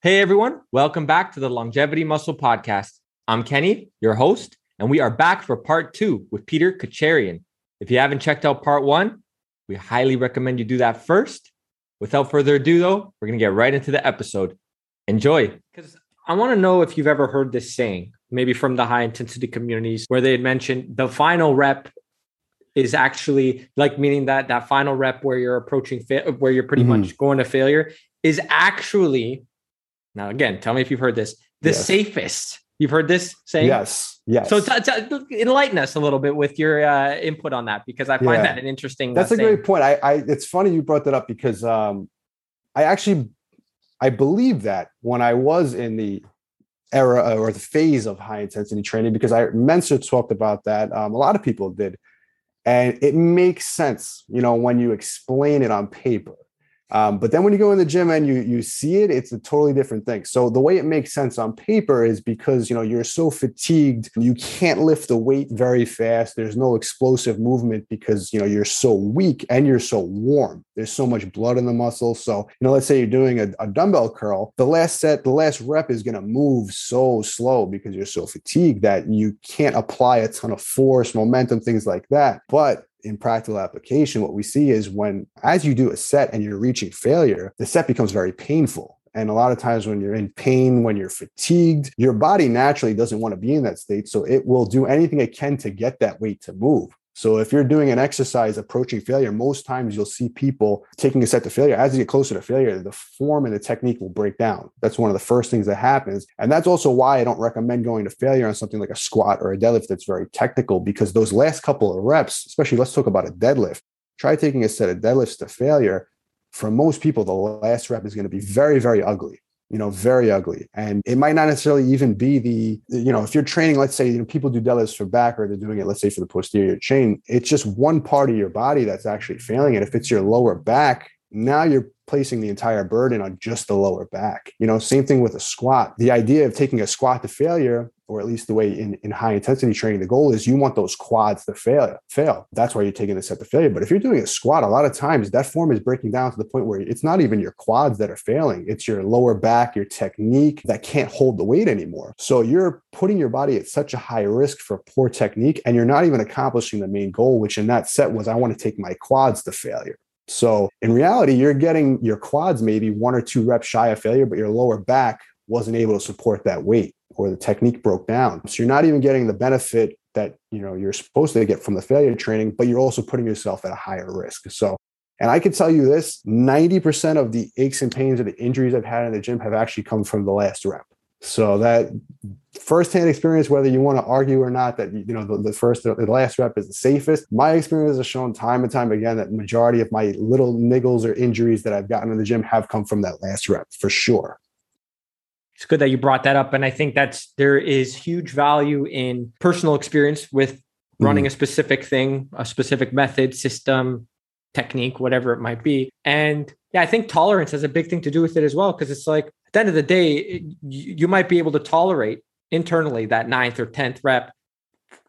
Hey everyone, welcome back to the Longevity Muscle Podcast. I'm Kenny, your host, and we are back for part two with Peter Khatcherian. If you haven't checked out part one, we highly recommend you do that first. Without further ado, though, we're going to get right into the episode. Enjoy. Because I want to know if you've ever heard this saying, maybe from the high intensity communities, where they had mentioned the final rep is actually like meaning that that final rep where you're approaching fa- where you're pretty mm-hmm. much going to failure is actually now, again, tell me if you've heard this. The yes. safest. You've heard this saying? Yes. Yes. So t- t- enlighten us a little bit with your uh, input on that because I find yeah. that an interesting. That's uh, a saying. great point. I, I, it's funny you brought that up because um, I actually, I believe that when I was in the era uh, or the phase of high intensity training, because Mike Mentzer talked about that. Um, a lot of people did, and it makes sense, you know, when you explain it on paper. Um, but then when you go in the gym and you you see it, it's a totally different thing. So the way it makes sense on paper is because you know you're so fatigued, you can't lift the weight very fast. There's no explosive movement because you know you're so weak and you're so warm. There's so much blood in the muscle. So you know, let's say you're doing a, a dumbbell curl, the last set, the last rep is going to move so slow because you're so fatigued that you can't apply a ton of force, momentum, things like that. But in practical application, what we see is when, as you do a set and you're reaching failure, the set becomes very painful. And a lot of times when you're in pain, when you're fatigued, your body naturally doesn't want to be in that state. So it will do anything it can to get that weight to move. So if you're doing an exercise approaching failure, most times you'll see people taking a set to failure. As you get closer to failure, the form and the technique will break down. That's one of the first things that happens. And that's also why I don't recommend going to failure on something like a squat or a deadlift that's very technical, because those last couple of reps, especially let's talk about a deadlift, try taking a set of deadlifts to failure. For most people, the last rep is going to be very, very ugly you know, very ugly. And it might not necessarily even be the, you know, if you're training, let's say, you know, people do deadlifts for back or they're doing it, let's say, for the posterior chain, it's just one part of your body that's actually failing. And if it's your lower back, now you're placing the entire burden on just the lower back. You know, same thing with a squat. The idea of taking a squat to failure or at least the way in, in high intensity training, the goal is you want those quads to fail, fail. That's why you're taking the set to failure. But if you're doing a squat, a lot of times that form is breaking down to the point where it's not even your quads that are failing. It's your lower back, your technique that can't hold the weight anymore. So you're putting your body at such a high risk for poor technique, and you're not even accomplishing the main goal, which in that set was I want to take my quads to failure. So in reality, you're getting your quads maybe one or two reps shy of failure, but your lower back wasn't able to support that weight or the technique broke down. So you're not even getting the benefit that you know you're supposed to get from the failure training, but you're also putting yourself at a higher risk. So and I can tell you this 90% of the aches and pains or the injuries I've had in the gym have actually come from the last rep. So that firsthand experience, whether you want to argue or not, that you know the, the, first, the last rep is the safest. My experience has shown time and time again that majority of my little niggles or injuries that I've gotten in the gym have come from that last rep for sure it's good that you brought that up. And I think that's there is huge value in personal experience with running mm. a specific thing, a specific method, system, technique, whatever it might be. And yeah, I think tolerance has a big thing to do with it as well. Cause it's like at the end of the day, you might be able to tolerate internally that ninth or 10th rep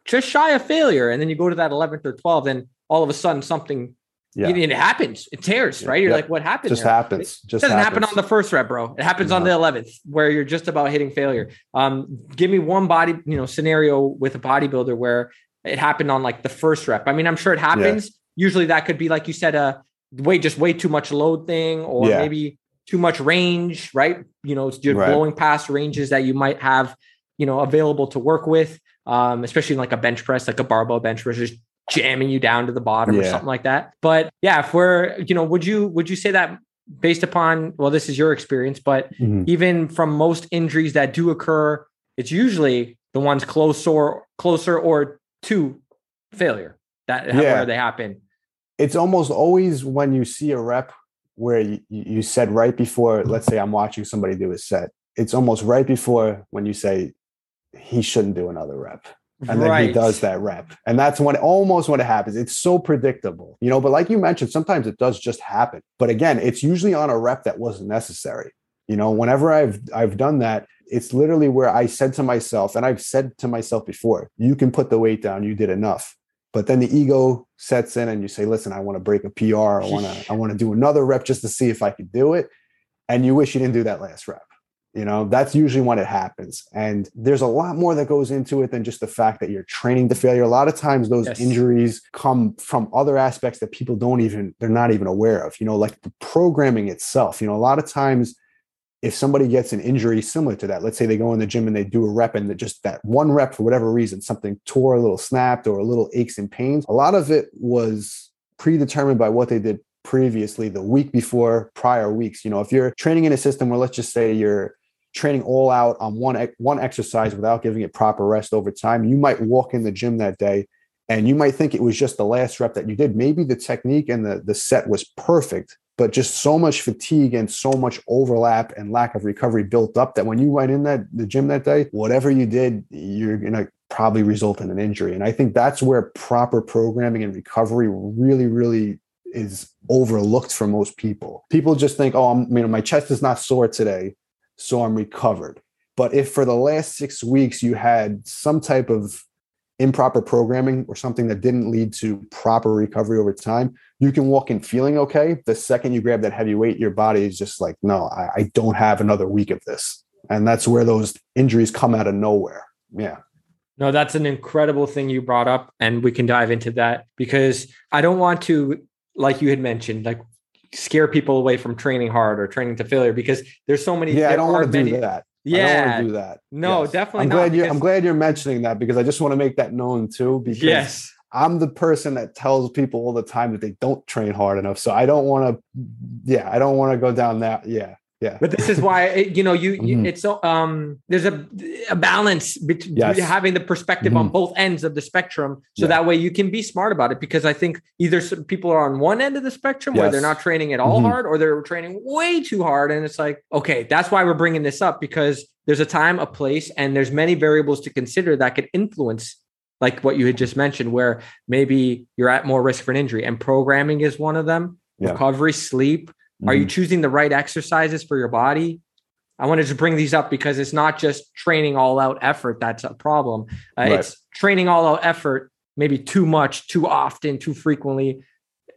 just shy of failure. And then you go to that 11th or 12th, and all of a sudden something yeah. it happens. It tears, right? You're like, what happened? Just there? happens. It just doesn't happens. happen on the first rep, bro. It happens on the 11th where you're just about hitting failure. Um, give me one body, you know, scenario with a bodybuilder where it happened on like the first rep. I mean, I'm sure it happens. Yeah. Usually that could be like you said, a way just way too much load thing, or yeah. maybe too much range, right? You know, you're right. blowing past ranges that you might have, you know, available to work with. Um, especially like a bench press, like a barbell bench press, just jamming you down to the bottom yeah. or something like that. But yeah, if we're, you know, would you would you say that based upon well, this is your experience, but mm-hmm. even from most injuries that do occur, it's usually the ones closer or closer or to failure that yeah. where they happen. It's almost always when you see a rep where you, you said right before, let's say I'm watching somebody do a set. It's almost right before when you say he shouldn't do another rep and right. then he does that rep and that's when almost when it happens it's so predictable you know but like you mentioned sometimes it does just happen but again it's usually on a rep that wasn't necessary you know whenever i've i've done that it's literally where i said to myself and i've said to myself before you can put the weight down you did enough but then the ego sets in and you say listen i want to break a pr i want to i want to do another rep just to see if i could do it and you wish you didn't do that last rep You know, that's usually when it happens. And there's a lot more that goes into it than just the fact that you're training to failure. A lot of times those yes. injuries come from other aspects that people don't even, they're not even aware of, you know, like the programming itself. You know, a lot of times if somebody gets an injury similar to that, let's say they go in the gym and they do a rep and that just that one rep for whatever reason, something tore, a little snapped, or a little aches and pains. A lot of it was predetermined by what they did previously the week before prior weeks. You know, if you're training in a system where let's just say you're training all out on one one exercise without giving it proper rest over time, you might walk in the gym that day and you might think it was just the last rep that you did. Maybe the technique and the the set was perfect, but just so much fatigue and so much overlap and lack of recovery built up that when you went in that the gym that day, whatever you did, you're gonna probably result in an injury. And I think that's where proper programming and recovery really, really is overlooked for most people. People just think, oh, I'm, you know, my chest is not sore today, so I'm recovered. But if for the last six weeks you had some type of improper programming or something that didn't lead to proper recovery over time, you can walk in feeling okay. The second you grab that heavy weight, your body is just like, no, I, I don't have another week of this. And that's where those injuries come out of nowhere. Yeah. No, that's an incredible thing you brought up. And we can dive into that because I don't want to, like you had mentioned, like scare people away from training hard or training to failure because there's so many. Yeah, I don't want to do that. Yeah, I do that. No, yes. definitely. I'm glad you. I'm glad you're mentioning that because I just want to make that known too. Because yes, I'm the person that tells people all the time that they don't train hard enough. So I don't want to. Yeah, I don't want to go down that. Yeah, yeah. But this is why you know you, you mm-hmm. it's so um there's a a balance between yes. having the perspective mm-hmm. on both ends of the spectrum, so yeah. that way you can be smart about it. Because I think either people are on one end of the spectrum yes. where they're not training at all mm-hmm. hard, or they're training way too hard, and it's like okay, that's why we're bringing this up because there's a time, a place, and there's many variables to consider that could influence like what you had just mentioned, where maybe you're at more risk for an injury, and programming is one of them. Yeah. Recovery, sleep, Mm-hmm. Are you mm-hmm. choosing the right exercises for your body? I wanted to bring these up because it's not just training all out effort that's a problem. Uh, right. It's training all out effort, maybe too much, too often, too frequently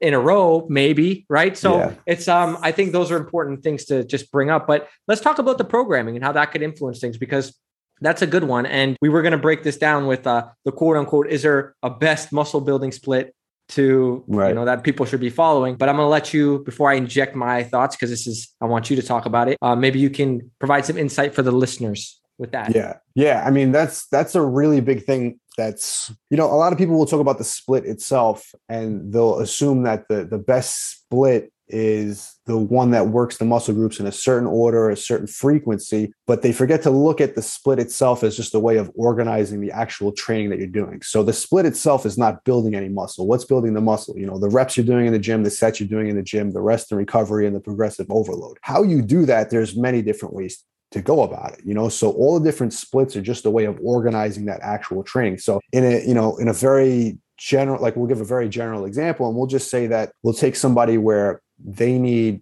in a row, maybe, right? So yeah. it's um I think those are important things to just bring up. But let's talk about the programming and how that could influence things because that's a good one. And we were going to break this down with uh, the quote unquote, is there a best muscle building split to right. you know that people should be following but i'm going to let you before i inject my thoughts because this is i want you to talk about it uh, maybe you can provide some insight for the listeners with that. Yeah. Yeah. I mean that's that's a really big thing that's you know a lot of people will talk about the split itself and they'll assume that the the best split is the one that works the muscle groups in a certain order, a certain frequency, but they forget to look at the split itself as just a way of organizing the actual training that you're doing. So the split itself is not building any muscle. What's building the muscle? You know, the reps you're doing in the gym, the sets you're doing in the gym, the rest and recovery, and the progressive overload. How you do that, there's many different ways to go about it you know so all the different splits are just a way of organizing that actual training so in a you know in a very general like we'll give a very general example and we'll just say that we'll take somebody where they need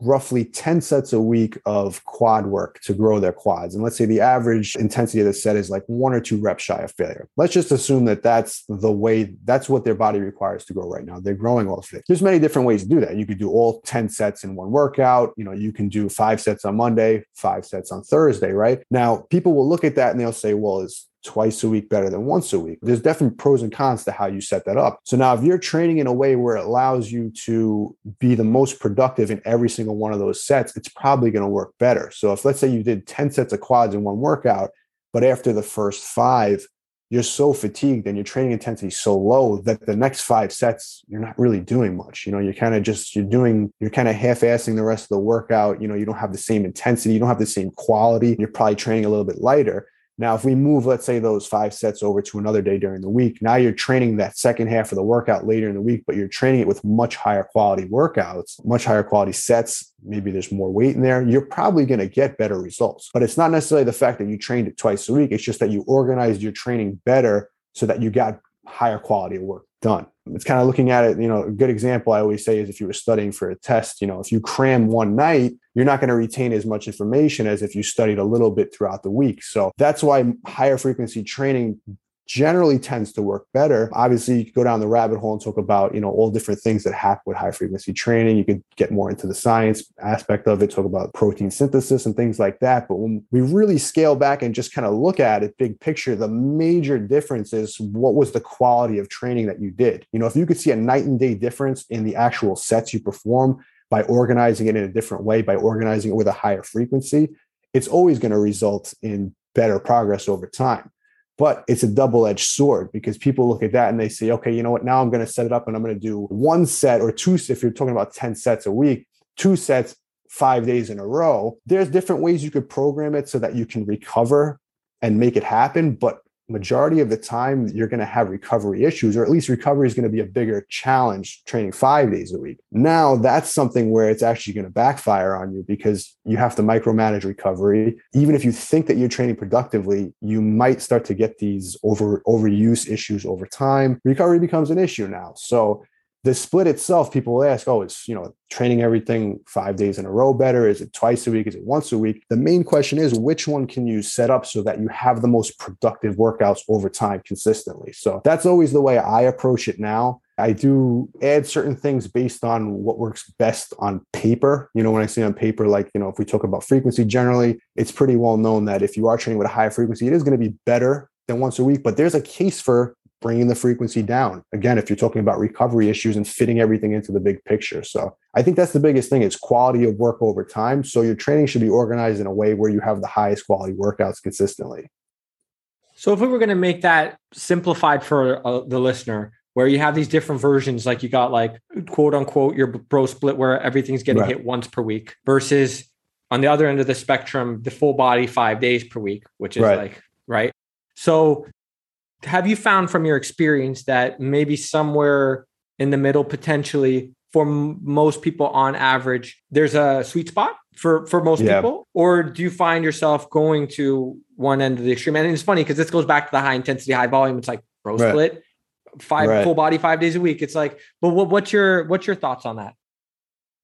roughly 10 sets a week of quad work to grow their quads. And let's say the average intensity of the set is like one or two reps shy of failure. Let's just assume that that's the way, that's what their body requires to grow right now. They're growing all fit. There's many different ways to do that. You could do all 10 sets in one workout. You know, you can do five sets on Monday, five sets on Thursday, right? Now, people will look at that and they'll say, well, is twice a week better than once a week. There's definitely pros and cons to how you set that up. So now if you're training in a way where it allows you to be the most productive in every single one of those sets, it's probably going to work better. So if let's say you did 10 sets of quads in one workout, but after the first five, you're so fatigued and your training intensity is so low that the next five sets you're not really doing much you know you're kind of just you're doing you're kind of half-assing the rest of the workout you know you don't have the same intensity you don't have the same quality you're probably training a little bit lighter now, if we move, let's say, those five sets over to another day during the week, now you're training that second half of the workout later in the week, but you're training it with much higher quality workouts, much higher quality sets. Maybe there's more weight in there. You're probably going to get better results. But it's not necessarily the fact that you trained it twice a week. It's just that you organized your training better so that you got higher quality work done. It's kind of looking at it, you know, a good example I always say is if you were studying for a test, you know, if you cram one night, you're not going to retain as much information as if you studied a little bit throughout the week. So that's why higher frequency training generally tends to work better. Obviously, you could go down the rabbit hole and talk about, you know, all different things that happen with high frequency training. You could get more into the science aspect of it, talk about protein synthesis and things like that. But when we really scale back and just kind of look at it big picture, the major difference is what was the quality of training that you did. You know, if you could see a night and day difference in the actual sets you perform by organizing it in a different way, by organizing it with a higher frequency, it's always going to result in better progress over time. But it's a double edged sword because people look at that and they say, okay, you know what? Now I'm going to set it up and I'm going to do one set or two. If you're talking about 10 sets a week, two sets five days in a row, there's different ways you could program it so that you can recover and make it happen. But majority of the time you're going to have recovery issues or at least recovery is going to be a bigger challenge training five days a week. Now that's something where it's actually going to backfire on you because you have to micromanage recovery. Even if you think that you're training productively you might start to get these over overuse issues over time. Recovery becomes an issue now. So the split itself, people will ask, oh, it's, you know, training everything five days in a row better? Is it twice a week? Is it once a week? The main question is which one can you set up so that you have the most productive workouts over time consistently? So that's always the way I approach it now. I do add certain things based on what works best on paper. You know, when I say on paper, like, you know, if we talk about frequency generally, it's pretty well known that if you are training with a high frequency, it is going to be better than once a week. But there's a case for bringing the frequency down. Again, if you're talking about recovery issues and fitting everything into the big picture. So I think that's the biggest thing is quality of work over time. So your training should be organized in a way where you have the highest quality workouts consistently. So if we were going to make that simplified for uh, the listener, where you have these different versions, like you got like quote unquote your bro split where everything's getting right. hit once per week versus on the other end of the spectrum, the full body five days per week, which is right. like, right. So have you found from your experience that maybe somewhere in the middle potentially for m- most people on average there's a sweet spot for for most yeah. people or do you find yourself going to one end of the extreme and it's funny because this goes back to the high intensity high volume it's like bro right. split five right. full body five days a week it's like but what, what's your what's your thoughts on that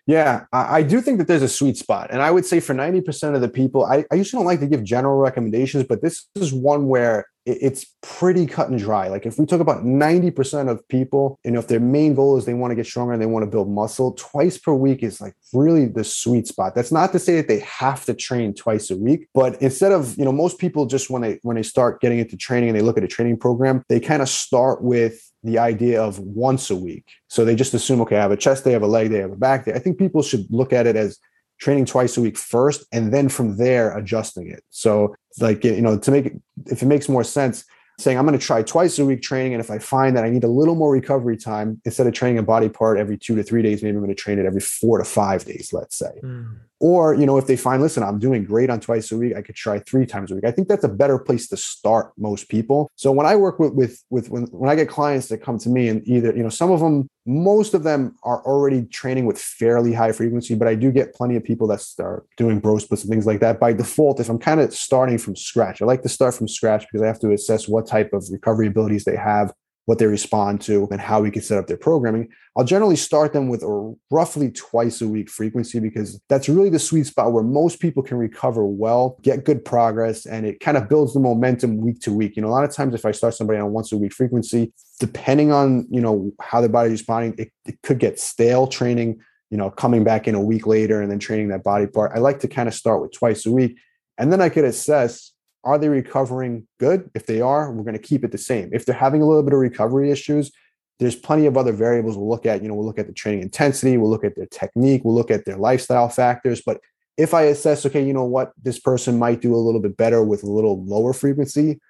yeah, I, do think that there's a sweet spot. And I would say for 90% of the people, I, I usually don't like to give general recommendations, but this is one where it's pretty cut and dry. Like if we talk about 90% of people, you know, if their main goal is they want to get stronger and they want to build muscle, twice per week is like really the sweet spot. That's not to say that they have to train twice a week, but instead of, you know, most people just when they when they start getting into training and they look at a training program, they kind of start with the idea of once a week. So they just assume, okay, I have a chest day, I have a leg day, I have a back day. I think people should look at it as training twice a week first and then from there adjusting it so like you know to make it if it makes more sense saying i'm going to try twice a week training and if i find that i need a little more recovery time instead of training a body part every two to three days maybe i'm going to train it every four to five days let's say mm. Or, you know, if they find, listen, I'm doing great on twice a week, I could try three times a week. I think that's a better place to start most people. So when I work with with with when, when I get clients that come to me and either, you know, some of them, most of them are already training with fairly high frequency, but I do get plenty of people that start doing bro splits and things like that. By default, if I'm kind of starting from scratch, I like to start from scratch because I have to assess what type of recovery abilities they have what they respond to, and how we can set up their programming. I'll generally start them with a roughly twice a week frequency because that's really the sweet spot where most people can recover well, get good progress, and it kind of builds the momentum week to week. You know, a lot of times if I start somebody on once a week frequency, depending on, you know, how their body's responding, it, it could get stale training, you know, coming back in a week later and then training that body part. I like to kind of start with twice a week. And then I could assess are they recovering good? If they are, we're going to keep it the same. If they're having a little bit of recovery issues, there's plenty of other variables we'll look at. You know, we'll look at the training intensity, we'll look at their technique, we'll look at their lifestyle factors. But if I assess, okay, you know what, this person might do a little bit better with a little lower frequency,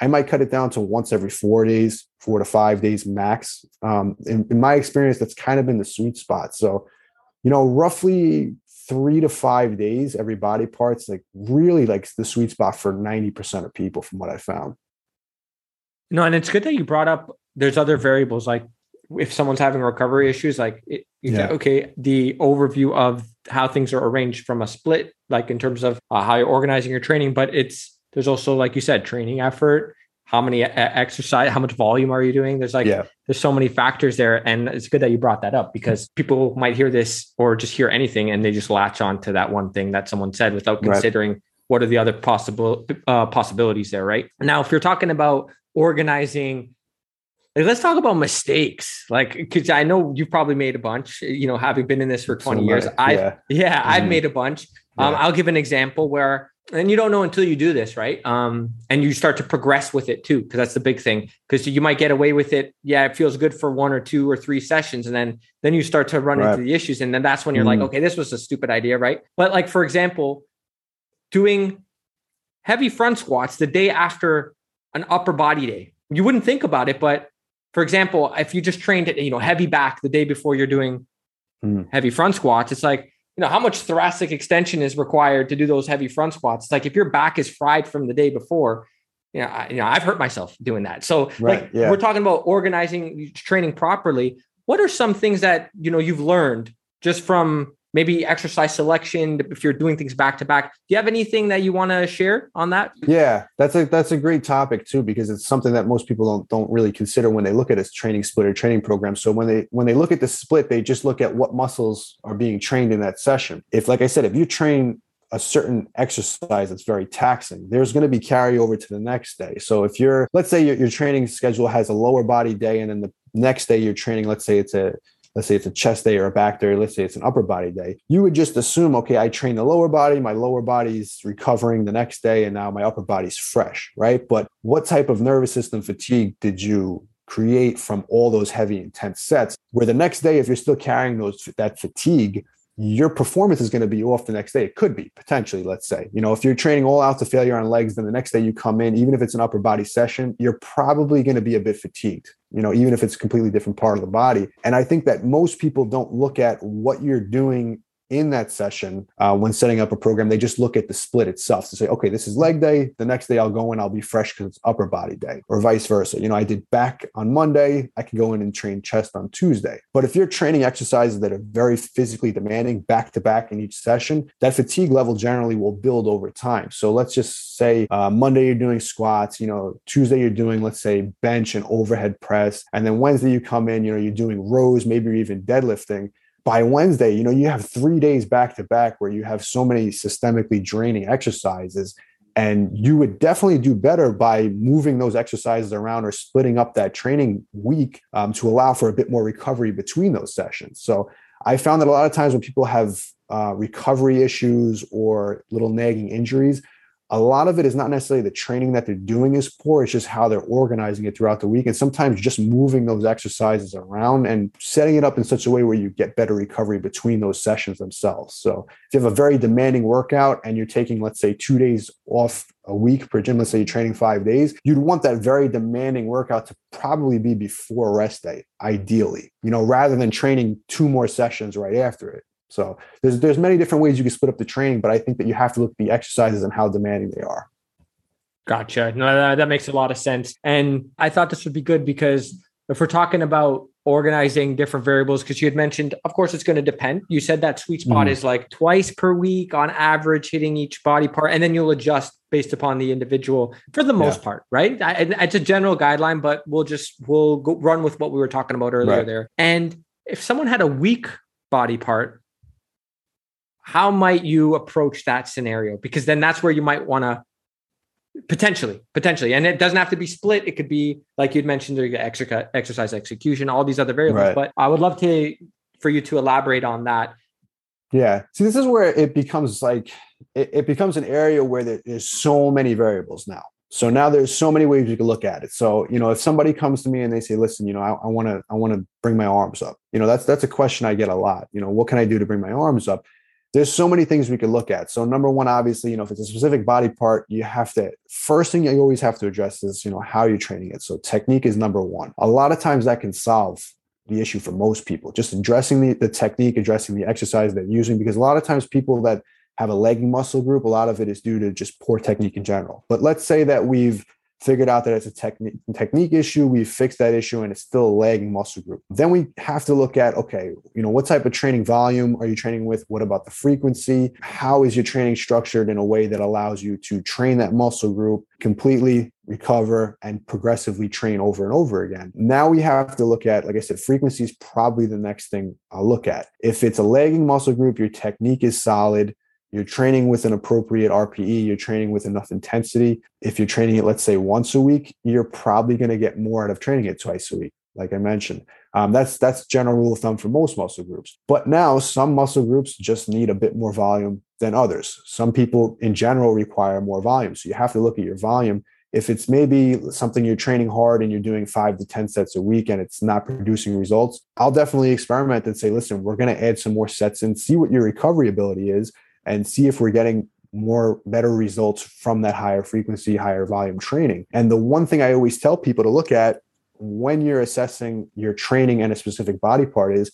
I might cut it down to once every four days, four to five days max. Um, in, in my experience, that's kind of been the sweet spot. So, you know, roughly three to five days every body part's like really like the sweet spot for 90% of people from what i found no and it's good that you brought up there's other variables like if someone's having recovery issues like it, yeah. okay the overview of how things are arranged from a split like in terms of uh, how you're organizing your training but it's there's also like you said training effort how many exercise how much volume are you doing there's like yeah. there's so many factors there and it's good that you brought that up because people might hear this or just hear anything and they just latch on to that one thing that someone said without considering right. what are the other possible uh, possibilities there right now if you're talking about organizing like, let's talk about mistakes. Like, because I know you've probably made a bunch. You know, having been in this for twenty so years, I yeah, yeah mm-hmm. I've made a bunch. Um, yeah. I'll give an example where, and you don't know until you do this, right? Um, and you start to progress with it too, because that's the big thing. Because you might get away with it. Yeah, it feels good for one or two or three sessions, and then then you start to run right. into the issues, and then that's when you're mm-hmm. like, okay, this was a stupid idea, right? But like for example, doing heavy front squats the day after an upper body day. You wouldn't think about it, but for example, if you just trained it, you know, heavy back the day before you're doing mm. heavy front squats, it's like, you know, how much thoracic extension is required to do those heavy front squats? It's like if your back is fried from the day before, you know, I, you know, I've hurt myself doing that. So right, like yeah. we're talking about organizing training properly. What are some things that, you know, you've learned just from maybe exercise selection if you're doing things back to back. Do you have anything that you want to share on that? Yeah that's a that's a great topic too because it's something that most people don't don't really consider when they look at a training split or training program. So when they when they look at the split they just look at what muscles are being trained in that session. If like i said if you train a certain exercise that's very taxing, there's going to be carryover to the next day. So if you're, let's say your, your training schedule has a lower body day, and then the next day you're training, let's say it's a let's say it's a chest day or a back day, let's say it's an upper body day, you would just assume, okay, I train the lower body, my lower body's recovering the next day, and now my upper body's fresh, right? But what type of nervous system fatigue did you create from all those heavy intense sets where the next day if you're still carrying those that fatigue your performance is going to be off the next day. It could be potentially, let's say, you know, if you're training all out to failure on legs, then the next day you come in, even if it's an upper body session, you're probably going to be a bit fatigued, you know, even if it's a completely different part of the body. And I think that most people don't look at what you're doing in that session uh, when setting up a program they just look at the split itself to say okay this is leg day the next day i'll go in i'll be fresh because it's upper body day or vice versa. You know i did back on monday i can go in and train chest on tuesday. But if you're training exercises that are very physically demanding back to back in each session that fatigue level generally will build over time. So let's just say uh, monday you're doing squats you know tuesday you're doing let's say bench and overhead press and then wednesday you come in you know you're doing rows maybe even deadlifting by Wednesday, you know, you have three days back to back where you have so many systemically draining exercises. And you would definitely do better by moving those exercises around or splitting up that training week um, to allow for a bit more recovery between those sessions. So I found that a lot of times when people have uh, recovery issues or little nagging injuries, a lot of it is not necessarily the training that they're doing is poor it's just how they're organizing it throughout the week and sometimes just moving those exercises around and setting it up in such a way where you get better recovery between those sessions themselves. So if you have a very demanding workout and you're taking let's say two days off a week per gym let's say you're training five days you'd want that very demanding workout to probably be before rest day ideally you know rather than training two more sessions right after it so there's there's many different ways you can split up the training, but I think that you have to look at the exercises and how demanding they are. Gotcha. No, that, makes a lot of sense. And I thought this would be good because if we're talking about organizing different variables, because you had mentioned, of course, it's going to depend. You said that sweet spot mm. is like twice per week on average, hitting each body part, and then you'll adjust based upon the individual for the most yeah. part, right? I, it's a general guideline, but we'll just we'll go run with what we were talking about earlier right. there. And if someone had a weak body part, how might you approach that scenario? Because then that's where you might want to potentially, potentially, and it doesn't have to be split. It could be like you'd mentioned, the exercise execution, all these other variables. Right. But I would love to for you to elaborate on that. Yeah. See, this is where it becomes like it, it becomes an area where there's so many variables now. So now there's so many ways you can look at it. So, you know, if somebody comes to me and they say, listen, you know, I want to, I want to bring my arms up, you know, that's, that's a question I get a lot. You know, what can I do to bring my arms up? There's so many things we could look at. So number one, obviously, you know, if it's a specific body part, you have to first thing you always have to address is, you know, how you're training it. So technique is number one. A lot of times that can solve the issue for most people. Just addressing the, the technique, addressing the exercise they're using, because a lot of times people that have a legging muscle group, a lot of it is due to just poor technique in general. But let's say that we've figured out that it's a technique technique issue we fixed that issue and it's still a lagging muscle group. Then we have to look at okay you know what type of training volume are you training with? What about the frequency? How is your training structured in a way that allows you to train that muscle group completely recover and progressively train over and over again? Now we have to look at like i said frequency is probably the next thing i'll look at. If it's a lagging muscle group your technique is solid you're training with an appropriate RPE, you're training with enough intensity. If you're training it, let's say once a week, you're probably going to get more out of training it twice a week, like I mentioned. Um, that's that's general rule of thumb for most muscle groups. But now some muscle groups just need a bit more volume than others. Some people in general require more volume. So you have to look at your volume. If it's maybe something you're training hard and you're doing five to 10 sets a week and it's not producing results, I'll definitely experiment and say, listen, we're going to add some more sets and see what your recovery ability is and see if we're getting more better results from that higher frequency, higher volume training. And the one thing I always tell people to look at when you're assessing your training and a specific body part is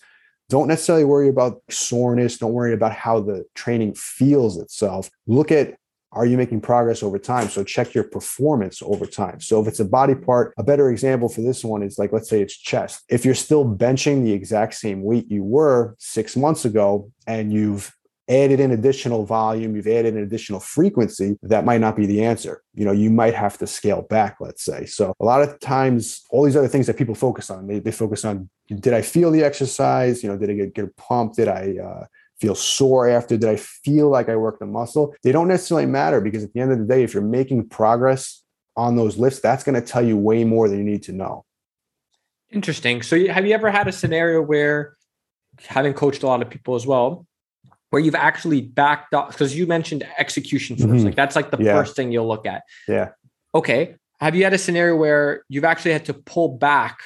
don't necessarily worry about soreness. Don't worry about how the training feels itself. Look at are you making progress over time? So check your performance over time. So if it's a body part, a better example for this one is like, let's say it's chest. If you're still benching the exact same weight you were six months ago and you've added in additional volume, you've added an additional frequency, that might not be the answer. You know, you might have to scale back, let's say. So a lot of times, all these other things that people focus on, they, they focus on, did I feel the exercise? You know, did I get, get pumped? Did I uh, feel sore after? Did I feel like I worked the muscle? They don't necessarily matter because at the end of the day, if you're making progress on those lifts, that's going to tell you way more than you need to know. Interesting. So have you ever had a scenario where having coached a lot of people as well, where you've actually backed up because you mentioned execution 1st mm-hmm. like that's like the yeah. first thing you'll look at. Yeah. Okay have you had a scenario where you've actually had to pull back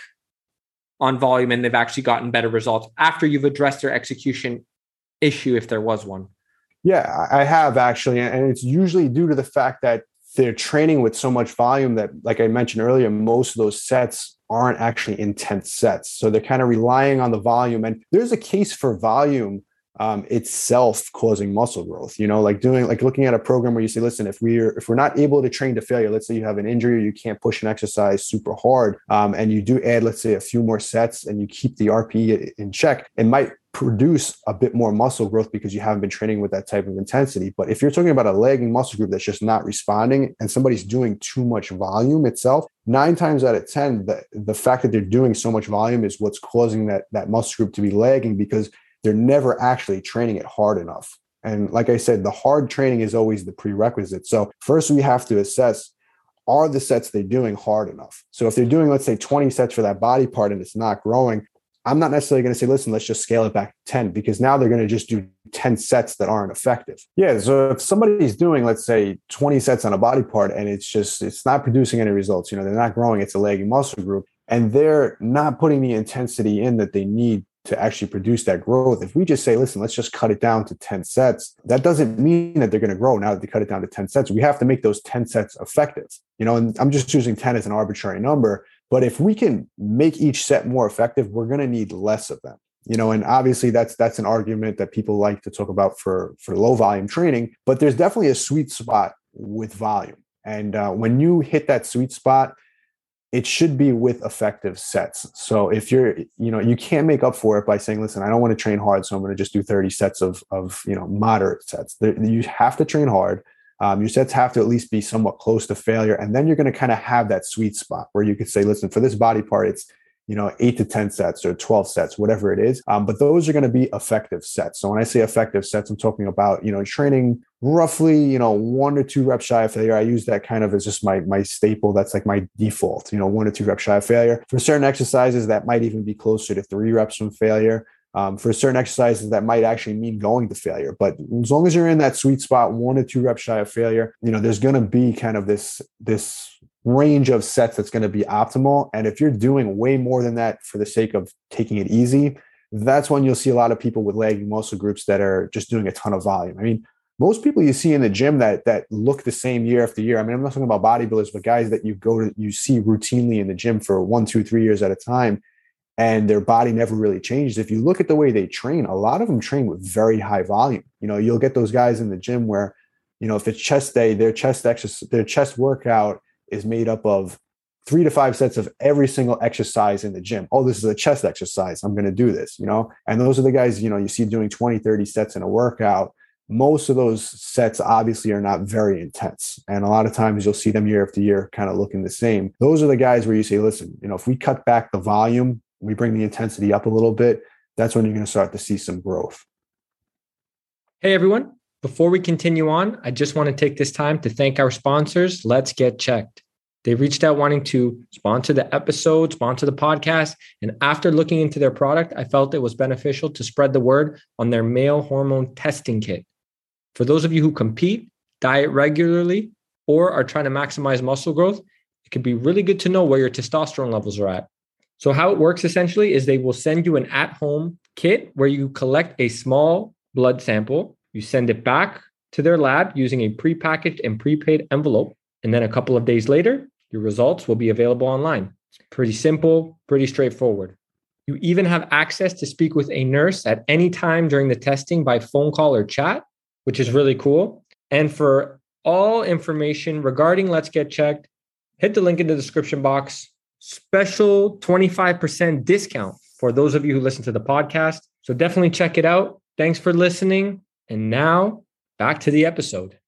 on volume and they've actually gotten better results after you've addressed their execution issue if there was one? Yeah i have actually and it's usually due to the fact that they're training with so much volume that like i mentioned earlier most of those sets aren't actually intense sets. So they're kind of relying on the volume and there's a case for volume um, itself causing muscle growth. You know, like doing like looking at a program where you say, listen, if we're if we're not able to train to failure, let's say you have an injury or you can't push an exercise super hard, um, and you do add, let's say, a few more sets and you keep the RPE in check, it might produce a bit more muscle growth because you haven't been training with that type of intensity. But if you're talking about a lagging muscle group that's just not responding and somebody's doing too much volume itself, nine times out of 10, the, the fact that they're doing so much volume is what's causing that, that muscle group to be lagging because they're never actually training it hard enough. And like I said, the hard training is always the prerequisite. So first we have to assess are the sets they're doing hard enough? So if they're doing, let's say 20 sets for that body part and it's not growing, I'm not necessarily going to say, listen, let's just scale it back to 10 because now they're going to just do 10 sets that aren't effective. Yeah. So if somebody's doing, let's say 20 sets on a body part and it's just, it's not producing any results, you know, they're not growing, it's a lagging muscle group and they're not putting the intensity in that they need to actually produce that growth. If we just say, listen, let's just cut it down to 10 sets, that doesn't mean that they're going to grow now that they cut it down to 10 sets. We have to make those 10 sets effective. You know, and I'm just using 10 as an arbitrary number. But if we can make each set more effective, we're going to need less of them. You know, and obviously that's that's an argument that people like to talk about for for low volume training. But there's definitely a sweet spot with volume. And uh, when you hit that sweet spot, it should be with effective sets. So if you're, you know, you can't make up for it by saying, listen, I don't want to train hard, so I'm going to just do 30 sets of, of you know, moderate sets. You have to train hard. Um, your sets have to at least be somewhat close to failure. And then you're going to kind of have that sweet spot where you could say, listen, for this body part, it's you know, eight to 10 sets or 12 sets, whatever it is. Um, but those are going to be effective sets. So when I say effective sets, I'm talking about, you know, training roughly, you know, one or two reps shy of failure. I use that kind of as just my, my staple. That's like my default, you know, one or two reps shy of failure. For certain exercises, that might even be closer to three reps from failure. Um, for certain exercises that might actually mean going to failure. But as long as you're in that sweet spot, one or two reps shy of failure, you know, there's going to be kind of this this range of sets that's going to be optimal. And if you're doing way more than that for the sake of taking it easy, that's when you'll see a lot of people with lagging muscle groups that are just doing a ton of volume. I mean, most people you see in the gym that that look the same year after year. I mean, I'm not talking about bodybuilders, but guys that you go to you see routinely in the gym for one, two, three years at a time, and their body never really changes. If you look at the way they train, a lot of them train with very high volume. You know, you'll get those guys in the gym where, you know, if it's chest day, their chest exercise, their chest workout is made up of three to five sets of every single exercise in the gym. Oh, this is a chest exercise. I'm going to do this, you know? And those are the guys, you know, you see doing 20, 30 sets in a workout. Most of those sets obviously are not very intense. And a lot of times you'll see them year after year kind of looking the same. Those are the guys where you say, listen, you know, if we cut back the volume, we bring the intensity up a little bit, that's when you're going to start to see some growth. Hey, everyone. Before we continue on, I just want to take this time to thank our sponsors, Let's Get Checked. They reached out wanting to sponsor the episode, sponsor the podcast. And after looking into their product, I felt it was beneficial to spread the word on their male hormone testing kit. For those of you who compete, diet regularly, or are trying to maximize muscle growth, it can be really good to know where your testosterone levels are at. So, how it works essentially is they will send you an at home kit where you collect a small blood sample, you send it back to their lab using a prepackaged and prepaid envelope. And then a couple of days later, your results will be available online. It's pretty simple, pretty straightforward. You even have access to speak with a nurse at any time during the testing by phone call or chat, which is really cool. And for all information regarding Let's Get Checked, hit the link in the description box. Special 25% discount for those of you who listen to the podcast. So definitely check it out. Thanks for listening. And now back to the episode.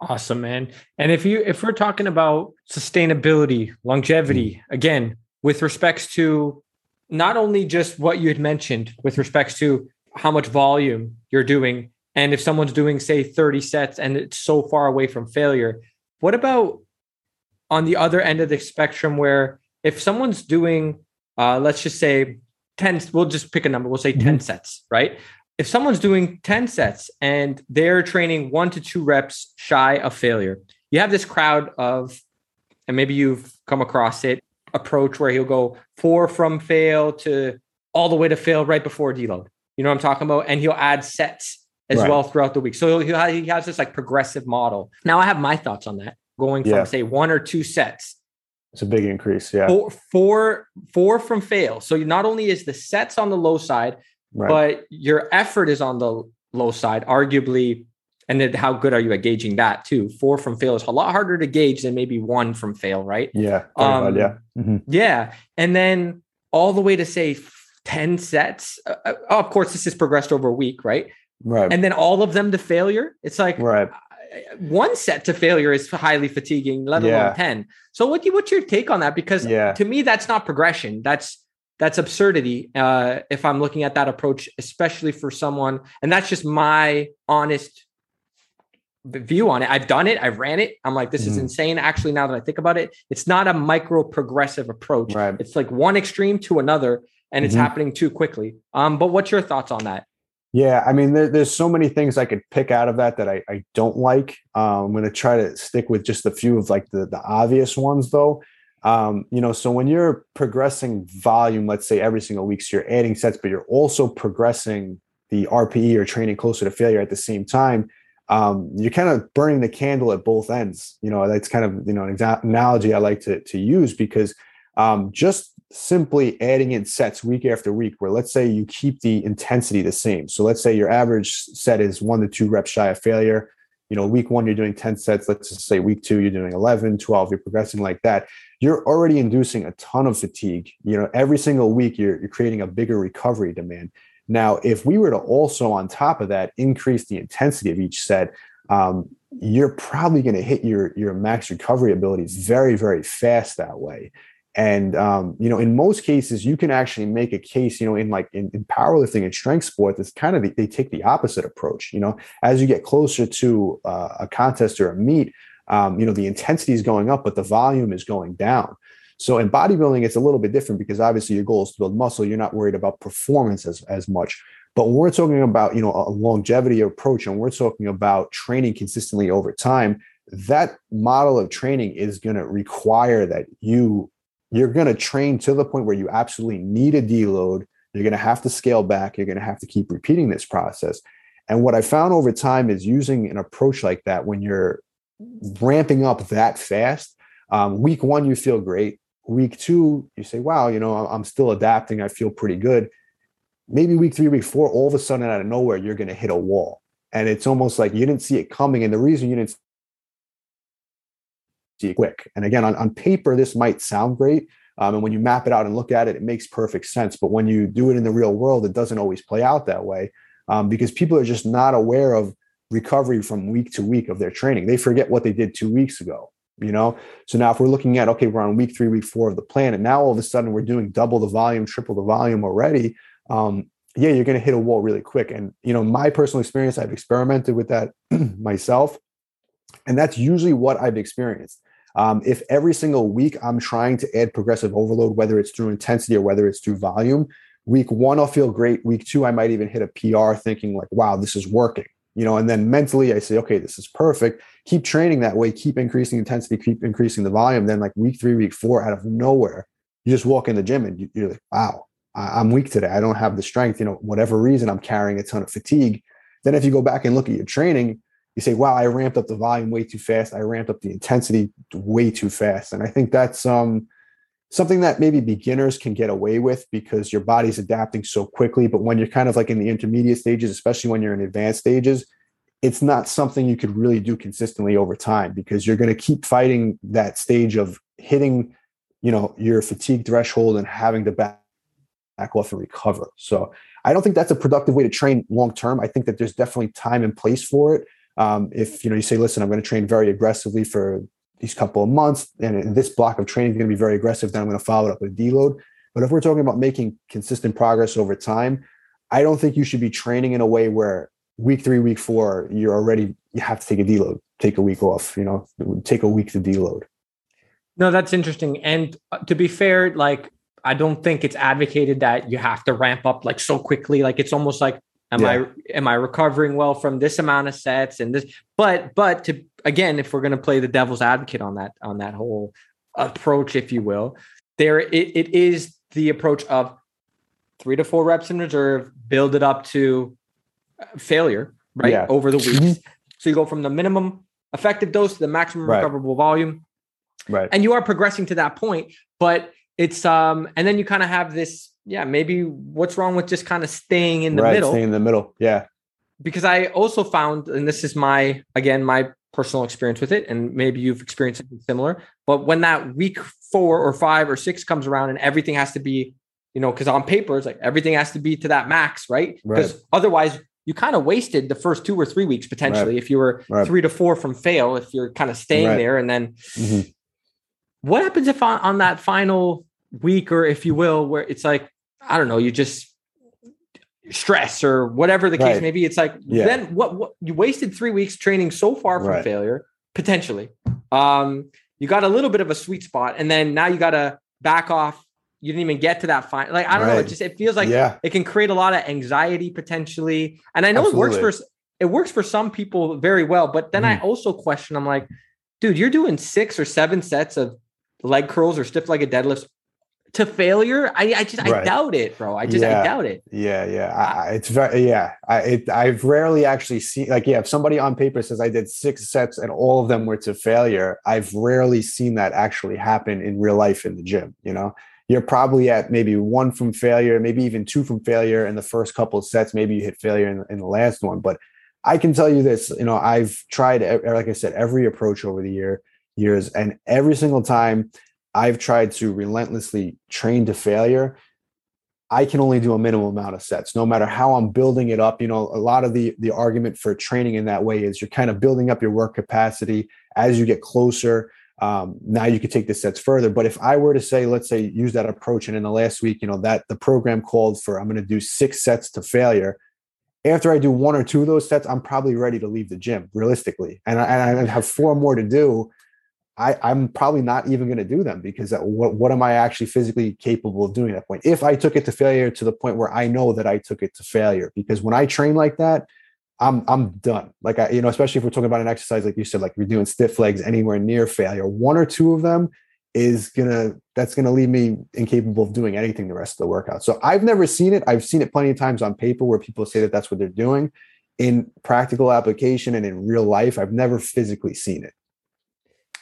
Awesome, man. And if you if we're talking about sustainability, longevity, mm. again, with respects to not only just what you had mentioned with respects to how much volume you're doing and if someone's doing say 30 sets and it's so far away from failure, what about on the other end of the spectrum where if someone's doing uh, let's just say 10 we'll just pick a number we'll say 10 mm-hmm. sets right if someone's doing 10 sets and they're training one to two reps shy of failure, you have this crowd of, and maybe you've come across it, approach where he'll go four from fail to all the way to fail right before deload. You know what I'm talking about? And he'll add sets as right. well throughout the week. So he'll, he has this like progressive model. Now I have my thoughts on that going from yeah. say one or two sets. It's a big increase. Yeah. Four, four, four from fail. So not only is the sets on the low side, right. but your effort is on the low side, arguably. And then how good are you at gauging that too? Four from fail is a lot harder to gauge than maybe one from fail, right? Yeah. Um, yeah. Mm-hmm. Yeah. And then all the way to say 10 sets. Uh, uh, of course, this is progressed over a week, right? Right. And then all of them to failure. It's like right. one set to failure is highly fatiguing, let alone 10. So what do you what's your take on that? Because yeah. to me, that's not progression. That's that's absurdity uh, if i'm looking at that approach especially for someone and that's just my honest view on it i've done it i've ran it i'm like this mm-hmm. is insane actually now that i think about it it's not a micro progressive approach right. it's like one extreme to another and it's mm-hmm. happening too quickly um, but what's your thoughts on that yeah, I mean, there, there's so many things I could pick out of that that I, I don't like. Um, I'm going to try to stick with just a few of like the, the obvious ones, though. Um, you know, so when you're progressing volume, let's say every single week, so you're adding sets, but you're also progressing the RPE or training closer to failure at the same time. Um, you're kind of burning the candle at both ends. You know, that's kind of you know an exa- analogy I like to to use because um, just simply adding in sets week after week, where let's say you keep the intensity the same. So let's say your average set is one to two reps shy of failure. You know, week one, you're doing 10 sets. Let's just say week two, you're doing 11, 12, you're progressing like that you're already inducing a ton of fatigue. You know, every single week you're, you're creating a bigger recovery demand. Now, if we were to also, on top of that, increase the intensity of each set, um, you're probably going to hit your your max recovery abilities very, very fast that way. And um, you know, in most cases, you can actually make a case. You know, in like in, in powerlifting and strength sports, it's kind of the, they take the opposite approach. You know, as you get closer to uh, a contest or a meet, um, you know the intensity is going up but the volume is going down. So in bodybuilding it's a little bit different because obviously your goal is to build muscle. You're not worried about performance as, as much. But when we're talking about you know a longevity approach and we're talking about training consistently over time that model of training is going to require that you you're going to train to the point where you absolutely need a deload. You're going to have to scale back. You're going to have to keep repeating this process. And what i found over time is using an approach like that when you're ramping up that fast. Um, week one, you feel great. Week two, you say, wow, you know, I'm still adapting. I feel pretty good. Maybe week three, week four, all of a sudden out of nowhere, you're going to hit a wall. And it's almost like you didn't see it coming. And the reason you didn't see it quick. And again, on, on paper, this might sound great. Um, and when you map it out and look at it, it makes perfect sense. But when you do it in the real world, it doesn't always play out that way um, because people are just not aware of recovery from week to week of their training. They forget what they did two weeks ago, you know? So now if we're looking at, okay, we're on week three, week four of the plan, and now all of a sudden we're doing double the volume, triple the volume already, um, yeah, you're going to hit a wall really quick. And, you know, my personal experience, I've experimented with that myself. And that's usually what I've experienced. Um, if every single week I'm trying to add progressive overload, whether it's through intensity or whether it's through volume, week one, I'll feel great. Week two, I might even hit a PR thinking, like, wow, this is working. You know, and then mentally I say, okay, this is perfect. Keep training that way, keep increasing intensity, keep increasing the volume. Then, like week three, week four, out of nowhere, you just walk in the gym and you're like, wow, I'm weak today. I don't have the strength, you know, whatever reason I'm carrying a ton of fatigue. Then if you go back and look at your training, you say, wow, I ramped up the volume way too fast. I ramped up the intensity way too fast. And I think that's um, something that maybe beginners can get away with because your body's adapting so quickly. But when you're kind of like in the intermediate stages, especially when you're in advanced stages, it's not something you could really do consistently over time because you're going to keep fighting that stage of hitting, you know, your fatigue threshold and having to back back off and recover. So I don't think that's a productive way to train long term. I think that there's definitely time and place for it. Um, if you know you say, listen, I'm going to train very aggressively for these couple of months, and this block of training is going to be very aggressive, then I'm going to follow it up with a deload. But if we're talking about making consistent progress over time, I don't think you should be training in a way where week three, week four, you're already you have to take a deload, take a week off, you know, take a week to deload. No, that's interesting. And uh, to be fair, like I don't think it's advocated that you have to ramp up like so quickly. Like it's almost like, am yeah. I am I recovering well from this amount of sets and this? But but to again, if we're going to play the devil's advocate on that on that whole approach, if you will, there it, it is the approach of three to four reps in reserve, build it up to uh, failure, right? Yeah. Over the weeks. So you go from the minimum effective dose to the maximum right. recoverable volume. Right. And you are progressing to that point, but it's um and then you kind of have this yeah maybe what's wrong with just kind of staying in the right, middle staying in the middle yeah because i also found and this is my again my personal experience with it and maybe you've experienced something similar but when that week four or five or six comes around and everything has to be you know because on paper it's like everything has to be to that max right because right. otherwise you kind of wasted the first two or three weeks potentially right. if you were three to four from fail if you're kind of staying there and then mm-hmm. what happens if on, on that final week or if you will where it's like i don't know you just stress or whatever the case right. may be it's like yeah. then what, what you wasted three weeks training so far from right. failure potentially um you got a little bit of a sweet spot and then now you got to back off you didn't even get to that fine like i don't right. know it just it feels like yeah. it can create a lot of anxiety potentially and i know Absolutely. it works for it works for some people very well but then mm. i also question i'm like dude you're doing six or seven sets of leg curls or stiff legged deadlifts to failure i, I just right. i doubt it bro. I just yeah. i doubt it. Yeah yeah. I, it's very yeah. I it, i've rarely actually seen like yeah if somebody on paper says i did six sets and all of them were to failure i've rarely seen that actually happen in real life in the gym you know? You're probably at maybe one from failure maybe even two from failure in the first couple of sets. Maybe you hit failure in, in the last one. But i can tell you this you know i've tried like i said every approach over the year years and every single time I've tried to relentlessly train to failure. I can only do a minimum amount of sets, no matter how I'm building it up. You know, a lot of the the argument for training in that way is you're kind of building up your work capacity as you get closer. Um, now you can take the sets further. But if I were to say, let's say, use that approach, and in the last week, you know, that the program called for I'm going to do six sets to failure. After I do one or two of those sets, I'm probably ready to leave the gym realistically, and I, and I have four more to do I, I'm probably not even going to do them because what, what am I actually physically capable of doing at that point? If I took it to failure to the point where I know that I took it to failure, because when I train like that, I'm I'm done. Like I, you know, especially if we're talking about an exercise like you said, like we're doing stiff legs anywhere near failure, one or two of them is gonna that's gonna leave me incapable of doing anything the rest of the workout. So I've never seen it. I've seen it plenty of times on paper where people say that that's what they're doing. In practical application and in real life, I've never physically seen it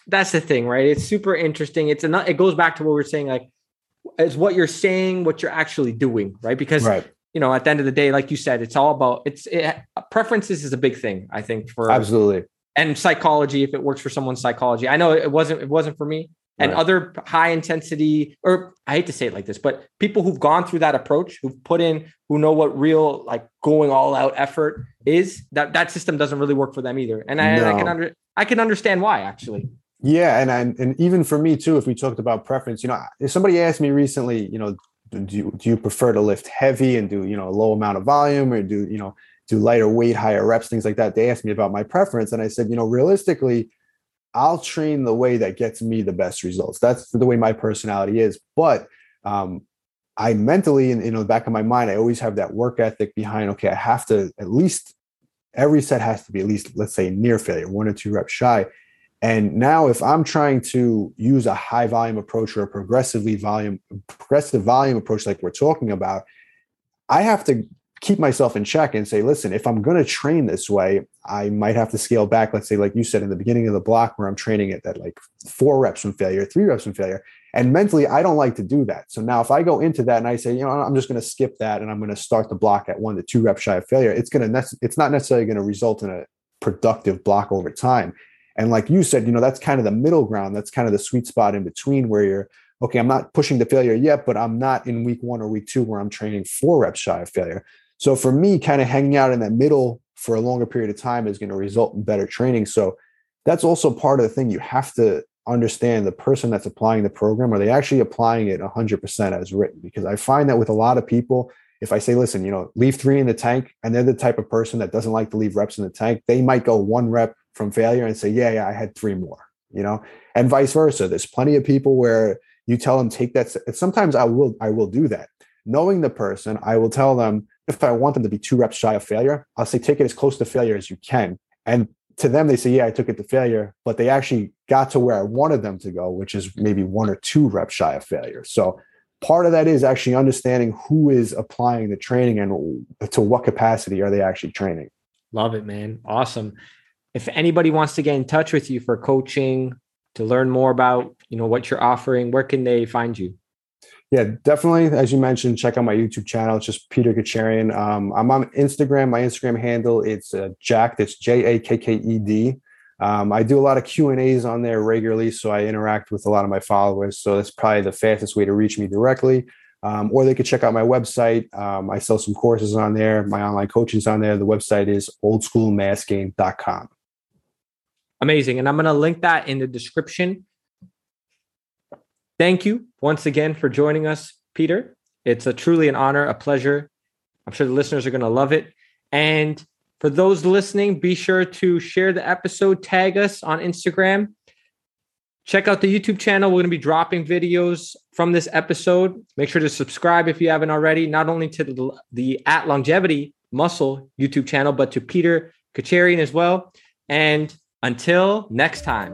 that's the thing, right? It's super interesting. It's a, it goes back to what we are saying, like, it's what you're saying, what you're actually doing, right? Because right. you know, at the end of the day, like you said, it's all about it's it, preferences is a big thing. I think for absolutely and psychology. If it works for someone's psychology, I know it wasn't it wasn't for me. And other high intensity, or I hate to say it like this, but people who've gone through that approach, who've put in, who know what real like going all out effort is, that that system doesn't really work for them either. And I, no. I can under I can understand why actually. Yeah, and, and and even for me too, if we talked about preference, you know, if somebody asked me recently, you know, do you, do you prefer to lift heavy and do you know a low amount of volume or do you know do lighter weight higher reps things like that? They asked me about my preference and i said you know realistically i'll train the way that gets me the best results. That's the way my personality is but um, i mentally in, in the back of my mind i always have that work ethic behind okay i have to at least every set has to be at least let's say near failure one or two reps shy and now if I'm trying to use a high volume approach or a progressively volume progressive volume approach like we're talking about, I have to keep myself in check and say, listen, if I'm going to train this way, I might have to scale back. Let's say, like you said in the beginning of the block, where I'm training it at like four reps from failure, three reps from failure. And mentally, I don't like to do that. So now, if I go into that and I say, you know, I'm just going to skip that and I'm going to start the block at one to two reps shy of failure, it's going to, it's not necessarily going to result in a productive block over time. And like you said, you know, that's kind of the middle ground. That's kind of the sweet spot in between where you're, okay, I'm not pushing to failure yet, but I'm not in week one or week two where I'm training four reps shy of failure. So for me, kind of hanging out in that middle for a longer period of time is going to result in better training. So that's also part of the thing. You have to understand the person that's applying the program. Are they actually applying it 100% as written? Because I find that with a lot of people, if I say, listen, you know, leave three in the tank, and they're the type of person that doesn't like to leave reps in the tank, they might go one rep from failure and say, yeah, yeah, I had three more, you know, and vice versa. There's plenty of people where you tell them take that. Sometimes I will, I will do that. Knowing the person, I will tell them if I want them to be two reps shy of failure, I'll say take it as close to failure as you can. And to them, they say, yeah, I took it to failure, but they actually got to where I wanted them to go, which is maybe one or two reps shy of failure. So part of that is actually understanding who is applying the training and to what capacity are they actually training. Love it, man. Awesome if anybody wants to get in touch with you for coaching to learn more about you know what you're offering where can they find you? Yeah definitely. As you mentioned check out my youtube channel. It's just peter Khatcherian. Um, i'm on instagram. My instagram handle it's uh, jacked it's j-a-k-k-e-d um, i do a lot of q and a's on there regularly so i interact with a lot of my followers. So that's probably the fastest way to reach me directly. Um, or they could check out my website. Um, i sell some courses on there. My online coaching is on there. The website is oldschoolmassgame.com Amazing. And I'm going to link that in the description. Thank you once again for joining us, Peter. It's a truly an honor, a pleasure. I'm sure the listeners are going to love it. And for those listening, be sure to share the episode, tag us on Instagram. Check out the YouTube channel. We're going to be dropping videos from this episode. Make sure to subscribe if you haven't already, not only to the, the At Longevity Muscle YouTube channel, but to Peter Khatcherian as well. And until next time.